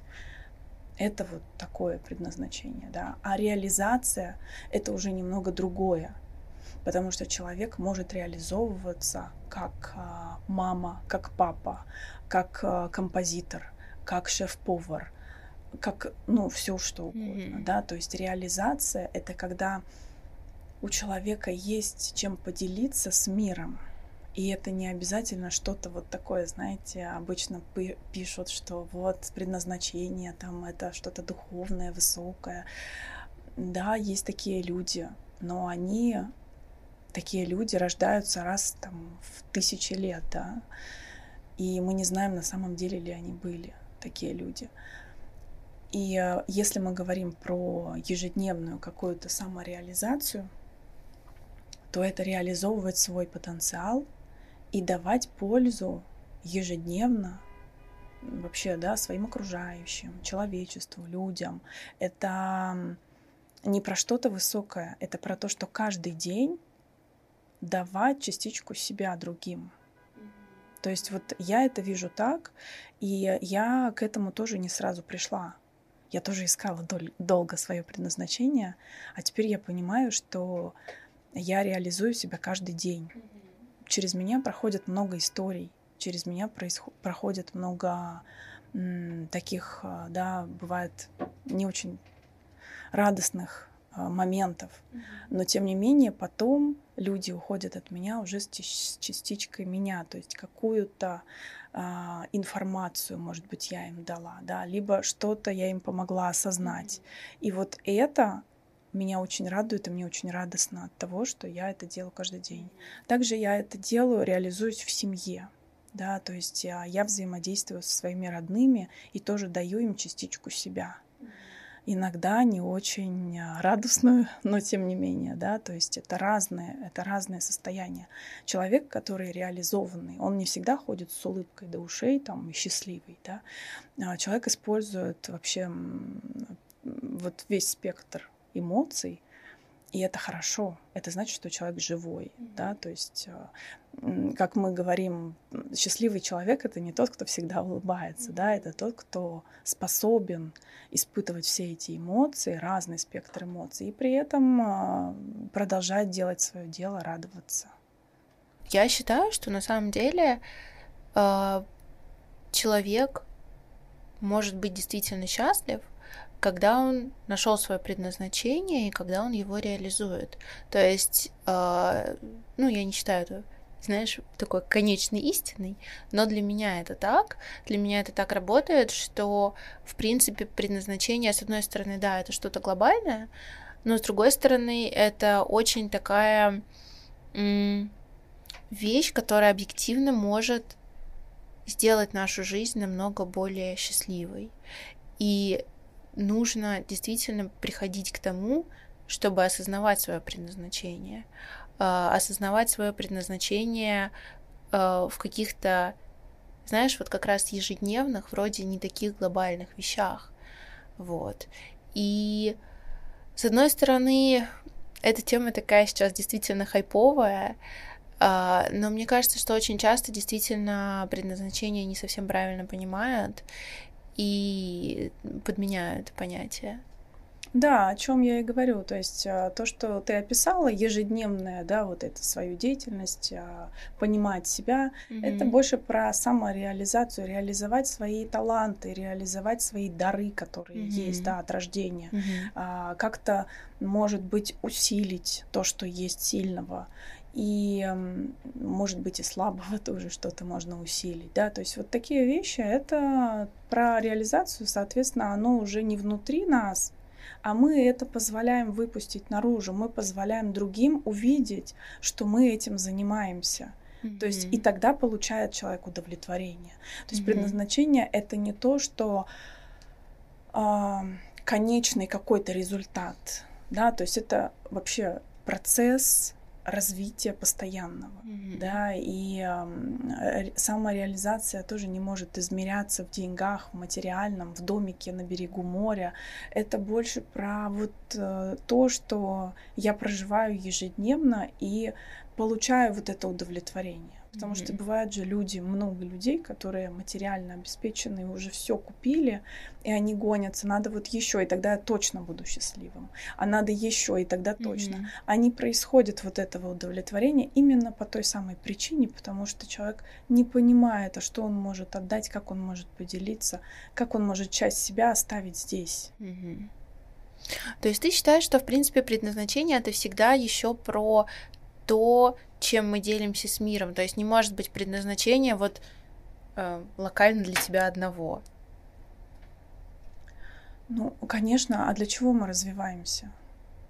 S2: Это вот такое предназначение, да. А реализация это уже немного другое, потому что человек может реализовываться как а, мама, как папа, как а, композитор, как шеф-повар, как, ну, все что угодно, mm-hmm. да, то есть реализация — это когда у человека есть чем поделиться с миром, и это не обязательно что-то вот такое, знаете, обычно пишут, что вот предназначение, там это что-то духовное, высокое. Да, есть такие люди, но они, такие люди рождаются раз там в тысячи лет, да, и мы не знаем на самом деле ли они были такие люди. И э, если мы говорим про ежедневную какую-то самореализацию, то это реализовывать свой потенциал и давать пользу ежедневно вообще, да, своим окружающим, человечеству, людям. Это не про что-то высокое, это про то, что каждый день давать частичку себя другим. То есть вот я это вижу так, и я к этому тоже не сразу пришла. Я тоже искала дол- долго свое предназначение, а теперь я понимаю, что я реализую себя каждый день. Через меня проходит много историй, через меня происход- проходит много м- таких, а, да, бывает не очень радостных моментов, но тем не менее потом люди уходят от меня уже с частичкой меня, то есть какую-то а, информацию, может быть, я им дала, да, либо что-то я им помогла осознать. И вот это меня очень радует, и мне очень радостно от того, что я это делаю каждый день. Также я это делаю, реализуюсь в семье. Да, то есть я, я взаимодействую со своими родными и тоже даю им частичку себя иногда не очень а, радостную, но тем не менее, да, то есть это разные, это разные состояния. Человек, который реализованный, он не всегда ходит с улыбкой до ушей, там, и счастливый, да. А человек использует вообще вот весь спектр эмоций, и это хорошо. Это значит, что человек живой, mm-hmm. да, то есть, э, как мы говорим, счастливый человек это не тот, кто всегда улыбается, mm-hmm. да, это тот, кто способен испытывать все эти эмоции, разный спектр эмоций, и при этом э, продолжать делать свое дело, радоваться.
S1: Я считаю, что на самом деле э, человек может быть действительно счастлив, когда он нашел свое предназначение и когда он его реализует. То есть, э, ну, я не считаю это, знаешь, такой конечной истиной, но для меня это так. Для меня это так работает, что, в принципе, предназначение, с одной стороны, да, это что-то глобальное, но с другой стороны, это очень такая м- вещь, которая объективно может сделать нашу жизнь намного более счастливой. И нужно действительно приходить к тому, чтобы осознавать свое предназначение, э, осознавать свое предназначение э, в каких-то, знаешь, вот как раз ежедневных, вроде не таких глобальных вещах. Вот. И с одной стороны, эта тема такая сейчас действительно хайповая, э, но мне кажется, что очень часто действительно предназначение не совсем правильно понимают, и подменяют понятие.
S2: Да, о чем я и говорю. То есть а, то, что ты описала, ежедневная, да, вот эту свою деятельность, а, понимать себя, mm-hmm. это больше про самореализацию, реализовать свои таланты, реализовать свои дары, которые mm-hmm. есть, да, от рождения. Mm-hmm. Как-то, может быть, усилить то, что есть сильного и, может быть, и слабого тоже что-то можно усилить, да, то есть вот такие вещи, это про реализацию, соответственно, оно уже не внутри нас, а мы это позволяем выпустить наружу, мы позволяем другим увидеть, что мы этим занимаемся. Mm-hmm. То есть и тогда получает человек удовлетворение. То есть mm-hmm. предназначение это не то, что э, конечный какой-то результат, да, то есть это вообще процесс развития постоянного, mm-hmm. да, и э, самореализация тоже не может измеряться в деньгах, в материальном, в домике на берегу моря. Это больше про вот э, то, что я проживаю ежедневно и получаю вот это удовлетворение. Потому mm-hmm. что бывают же люди, много людей, которые материально обеспечены и уже все купили, и они гонятся. Надо вот еще, и тогда я точно буду счастливым. А надо еще, и тогда точно. Mm-hmm. Они происходят вот этого удовлетворения именно по той самой причине, потому что человек не понимает, а что он может отдать, как он может поделиться, как он может часть себя оставить здесь.
S1: Mm-hmm. То есть ты считаешь, что в принципе предназначение это всегда еще про то, чем мы делимся с миром. То есть не может быть предназначение вот э, локально для тебя одного.
S2: Ну, конечно, а для чего мы развиваемся?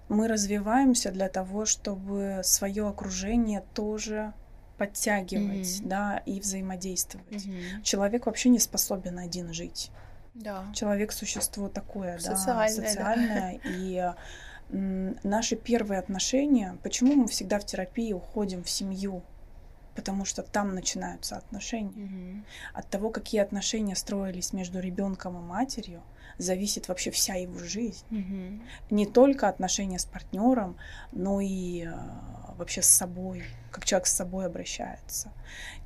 S2: Мы развиваемся для того, чтобы свое окружение тоже подтягивать, mm-hmm. да, и взаимодействовать. Mm-hmm. Человек вообще не способен один жить.
S1: Да.
S2: Человек существо такое,
S1: социальное,
S2: да, социальное
S1: да.
S2: и наши первые отношения, почему мы всегда в терапии уходим в семью? Потому что там начинаются отношения.
S1: Mm-hmm.
S2: От того, какие отношения строились между ребенком и матерью, зависит вообще вся его жизнь.
S1: Mm-hmm.
S2: Не только отношения с партнером, но и э, вообще с собой, как человек с собой обращается.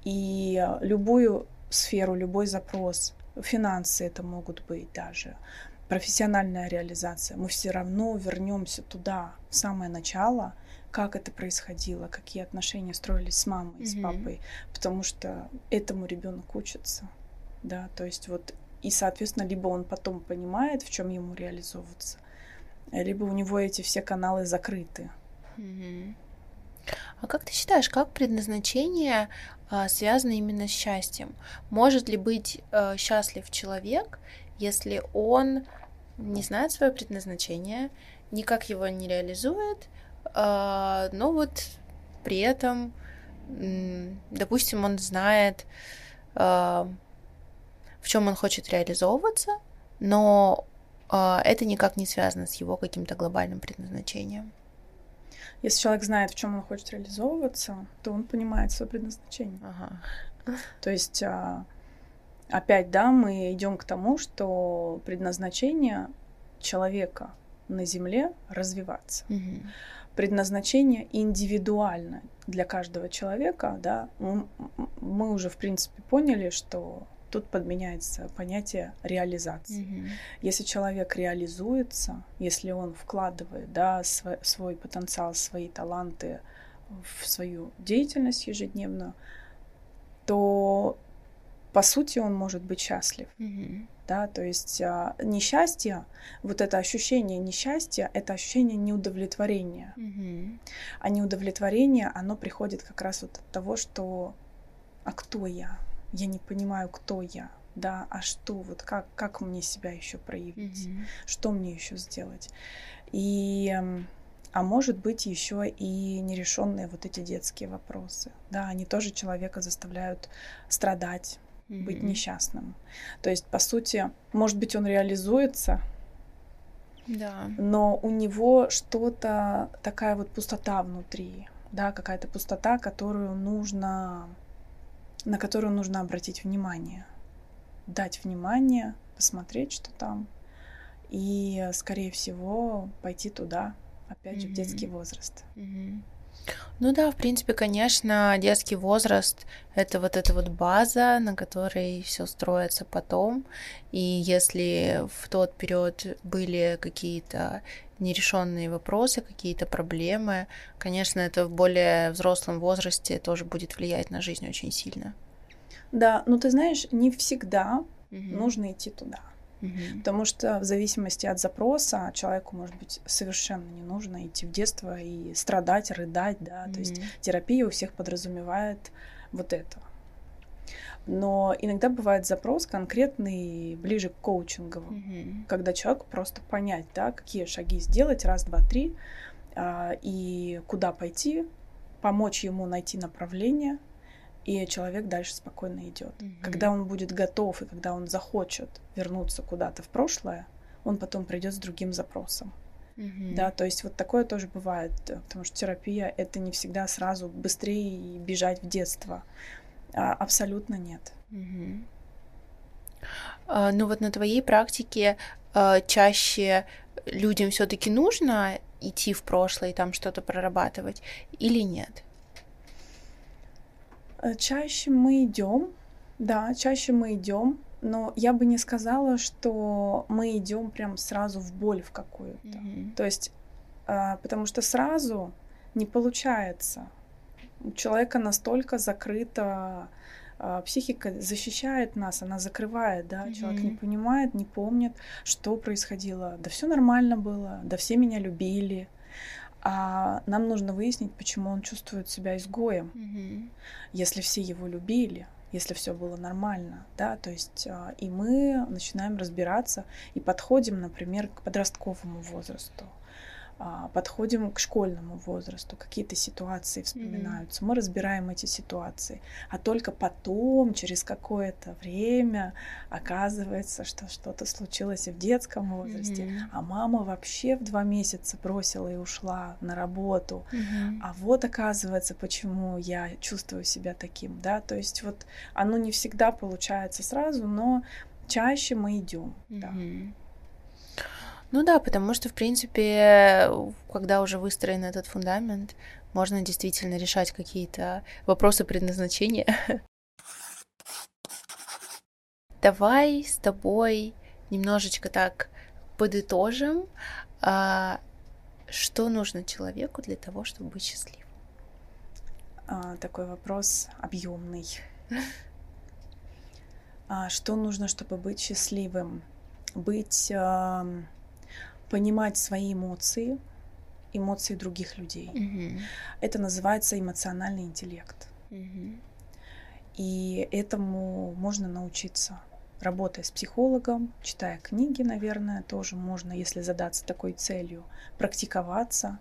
S2: И э, любую сферу, любой запрос, финансы это могут быть даже, профессиональная реализация, мы все равно вернемся туда, в самое начало, как это происходило, какие отношения строились с мамой, mm-hmm. с папой, потому что этому ребенок учится, да, то есть вот и, соответственно, либо он потом понимает, в чем ему реализовываться, либо у него эти все каналы закрыты.
S1: Mm-hmm. А как ты считаешь, как предназначение а, связано именно с счастьем? Может ли быть а, счастлив человек, если он не знает свое предназначение, никак его не реализует, а, но вот при этом, допустим, он знает, а, в чем он хочет реализовываться, но а, это никак не связано с его каким-то глобальным предназначением.
S2: Если человек знает, в чем он хочет реализовываться, то он понимает свое предназначение.
S1: Ага.
S2: То есть опять, да, мы идем к тому, что предназначение человека на Земле развиваться.
S1: Угу.
S2: Предназначение индивидуально для каждого человека, да, мы уже, в принципе, поняли, что тут подменяется понятие реализации.
S1: Mm-hmm.
S2: Если человек реализуется, если он вкладывает да, свой, свой потенциал, свои таланты в свою деятельность ежедневную, то по сути он может быть счастлив.
S1: Mm-hmm.
S2: Да, то есть а, несчастье, вот это ощущение несчастья, это ощущение неудовлетворения.
S1: Mm-hmm.
S2: А неудовлетворение, оно приходит как раз вот от того, что а кто я? Я не понимаю, кто я. Да, а что, вот как, как мне себя еще проявить?
S1: Mm-hmm.
S2: Что мне еще сделать? И а может быть еще и нерешенные вот эти детские вопросы. Да, они тоже человека заставляют страдать, mm-hmm. быть несчастным. То есть, по сути, может быть, он реализуется,
S1: да.
S2: но у него что-то, такая вот пустота внутри, да, какая-то пустота, которую нужно, на которую нужно обратить внимание, дать внимание, посмотреть, что там, и, скорее всего, пойти туда, опять же, mm-hmm. в детский возраст.
S1: Mm-hmm. Ну да, в принципе, конечно, детский возраст — это вот эта вот база, на которой все строится потом. И если в тот период были какие-то нерешенные вопросы, какие-то проблемы, конечно, это в более взрослом возрасте тоже будет влиять на жизнь очень сильно.
S2: Да, но ты знаешь, не всегда
S1: угу.
S2: нужно идти туда.
S1: Угу.
S2: Потому что в зависимости от запроса человеку, может быть, совершенно не нужно идти в детство и страдать, рыдать, да.
S1: Угу.
S2: То есть терапия у всех подразумевает вот это. Но иногда бывает запрос конкретный, ближе к коучинговому,
S1: угу.
S2: когда человеку просто понять, да, какие шаги сделать, раз, два, три, а, и куда пойти, помочь ему найти направление, и человек дальше спокойно идет.
S1: Mm-hmm.
S2: Когда он будет готов и когда он захочет вернуться куда-то в прошлое, он потом придет с другим запросом. Mm-hmm. Да, то есть вот такое тоже бывает, потому что терапия это не всегда сразу быстрее бежать в детство. А, абсолютно нет.
S1: Mm-hmm. А, ну вот на твоей практике а, чаще людям все-таки нужно идти в прошлое и там что-то прорабатывать или нет?
S2: Э, чаще мы идем, да, чаще мы идем, но я бы не сказала, что мы идем прям сразу в боль в какую-то. Mm-hmm. То есть, а, потому что сразу не получается. У человека настолько закрыта а, психика защищает нас, она закрывает, да, mm-hmm. человек не понимает, не помнит, что происходило. Да все нормально было, да все меня любили. А нам нужно выяснить, почему он чувствует себя изгоем, mm-hmm. если все его любили, если все было нормально, да, то есть а, и мы начинаем разбираться и подходим, например, к подростковому возрасту. А, подходим к школьному возрасту, какие-то ситуации вспоминаются, mm-hmm. мы разбираем эти ситуации, а только потом, через какое-то время, оказывается, что что-то случилось и в детском возрасте, mm-hmm. а мама вообще в два месяца бросила и ушла на работу, mm-hmm. а вот оказывается, почему я чувствую себя таким, да, то есть вот оно не всегда получается сразу, но чаще мы идем, mm-hmm. да.
S1: Ну да, потому что, в принципе, когда уже выстроен этот фундамент, можно действительно решать какие-то вопросы предназначения. Давай с тобой немножечко так подытожим, а, что нужно человеку для того, чтобы быть счастливым.
S2: А, такой вопрос объемный. А, что нужно, чтобы быть счастливым? Быть понимать свои эмоции, эмоции других людей. Mm-hmm. Это называется эмоциональный интеллект. Mm-hmm. И этому можно научиться, работая с психологом, читая книги, наверное, тоже можно, если задаться такой целью, практиковаться.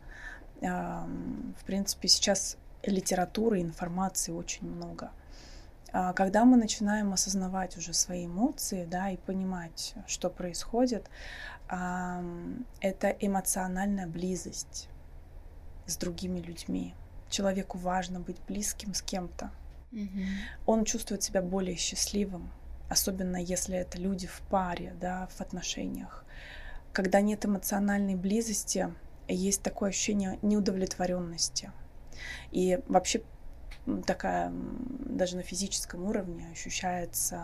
S2: В принципе, сейчас литературы, информации очень много. А когда мы начинаем осознавать уже свои эмоции, да, и понимать, что происходит, это эмоциональная близость с другими людьми. Человеку важно быть близким с кем-то. Mm-hmm. Он чувствует себя более счастливым, особенно если это люди в паре, да, в отношениях. Когда нет эмоциональной близости, есть такое ощущение неудовлетворенности. И вообще такая даже на физическом уровне ощущается,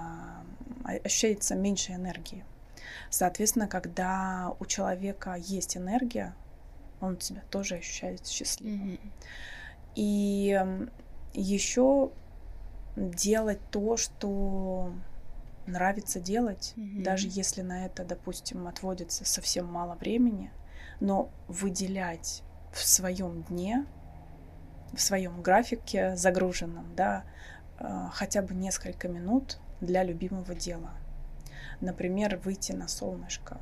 S2: ощущается меньше энергии. Соответственно, когда у человека есть энергия, он себя тоже ощущает счастливым. Mm-hmm. И еще делать то, что нравится делать, mm-hmm. даже если на это, допустим, отводится совсем мало времени, но выделять в своем дне, в своем графике загруженном, да, э, хотя бы несколько минут для любимого дела. Например, выйти на солнышко,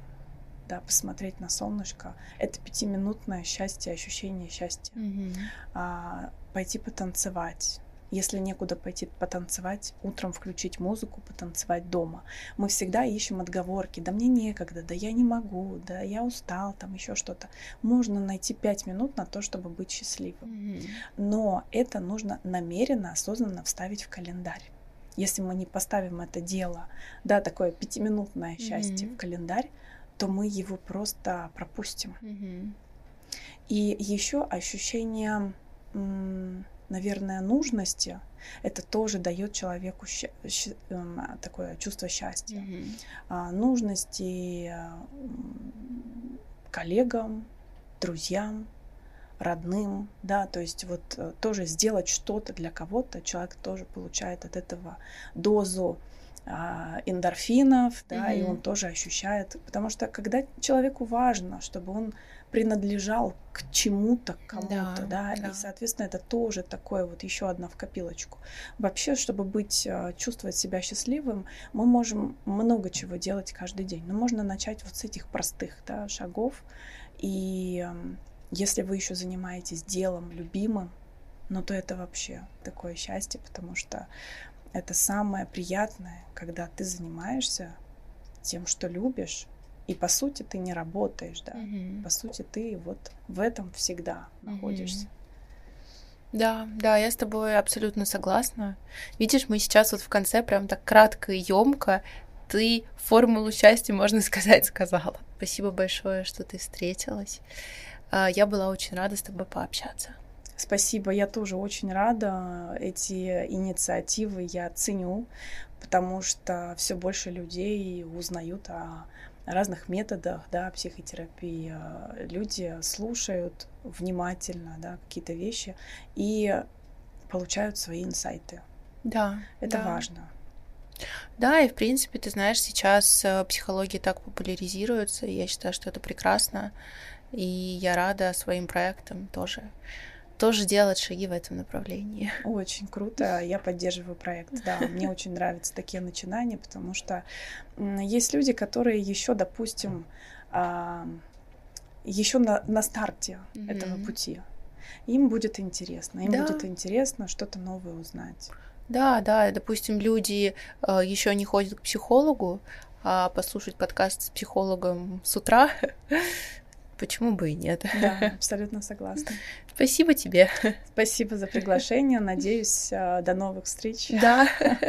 S2: да, посмотреть на солнышко. Это пятиминутное счастье, ощущение счастья. Mm-hmm. А, пойти потанцевать. Если некуда пойти потанцевать, утром включить музыку, потанцевать дома. Мы всегда ищем отговорки. Да мне некогда, да я не могу, да я устал, там еще что-то. Можно найти пять минут на то, чтобы быть счастливым. Но это нужно намеренно, осознанно вставить в календарь если мы не поставим это дело, да, такое пятиминутное счастье mm-hmm. в календарь, то мы его просто пропустим. Mm-hmm. И еще ощущение, наверное, нужности, это тоже дает человеку щ- щ- эм, такое чувство счастья, mm-hmm. а, нужности коллегам, друзьям, родным, да, то есть вот э, тоже сделать что-то для кого-то, человек тоже получает от этого дозу а, эндорфинов, да, mm-hmm. и он тоже ощущает, потому что когда человеку важно, чтобы он принадлежал к чему-то, кому-то, да, да, да, и, соответственно, это тоже такое вот еще одна в копилочку. Вообще, чтобы быть, э, чувствовать себя счастливым, мы можем много чего делать каждый день, но можно начать вот с этих простых, да, шагов, и если вы еще занимаетесь делом любимым, ну то это вообще такое счастье, потому что это самое приятное, когда ты занимаешься тем, что любишь, И по сути ты не работаешь, да. Mm-hmm. По сути ты вот в этом всегда находишься.
S1: Да, да, я с тобой абсолютно согласна. Видишь, мы сейчас вот в конце прям так кратко и емко ты формулу счастья, можно сказать, сказала. Спасибо большое, что ты встретилась. А, я была очень рада с тобой пообщаться.
S2: Спасибо, я тоже очень рада. Эти инициативы я ценю, потому что все больше людей узнают о разных методах да, психотерапии. Люди слушают внимательно да, какие-то вещи и получают свои инсайты.
S1: Да.
S2: Это
S1: да.
S2: важно.
S1: Да, и в принципе, ты знаешь, сейчас э, психология так популяризируется, и я считаю, что это прекрасно. И я рада своим проектам тоже тоже делать шаги в этом направлении.
S2: Очень круто, я поддерживаю проект, да, мне очень нравятся такие начинания, потому что есть люди, которые еще, допустим, еще на, на старте mm-hmm. этого пути. Им будет интересно, им да. будет интересно что-то новое узнать.
S1: Да, да, допустим, люди э, еще не ходят к психологу, а послушать подкаст с психологом с утра, почему бы и нет?
S2: Да, абсолютно согласна.
S1: Спасибо тебе.
S2: Спасибо за приглашение. Надеюсь, э, до новых встреч.
S1: Да.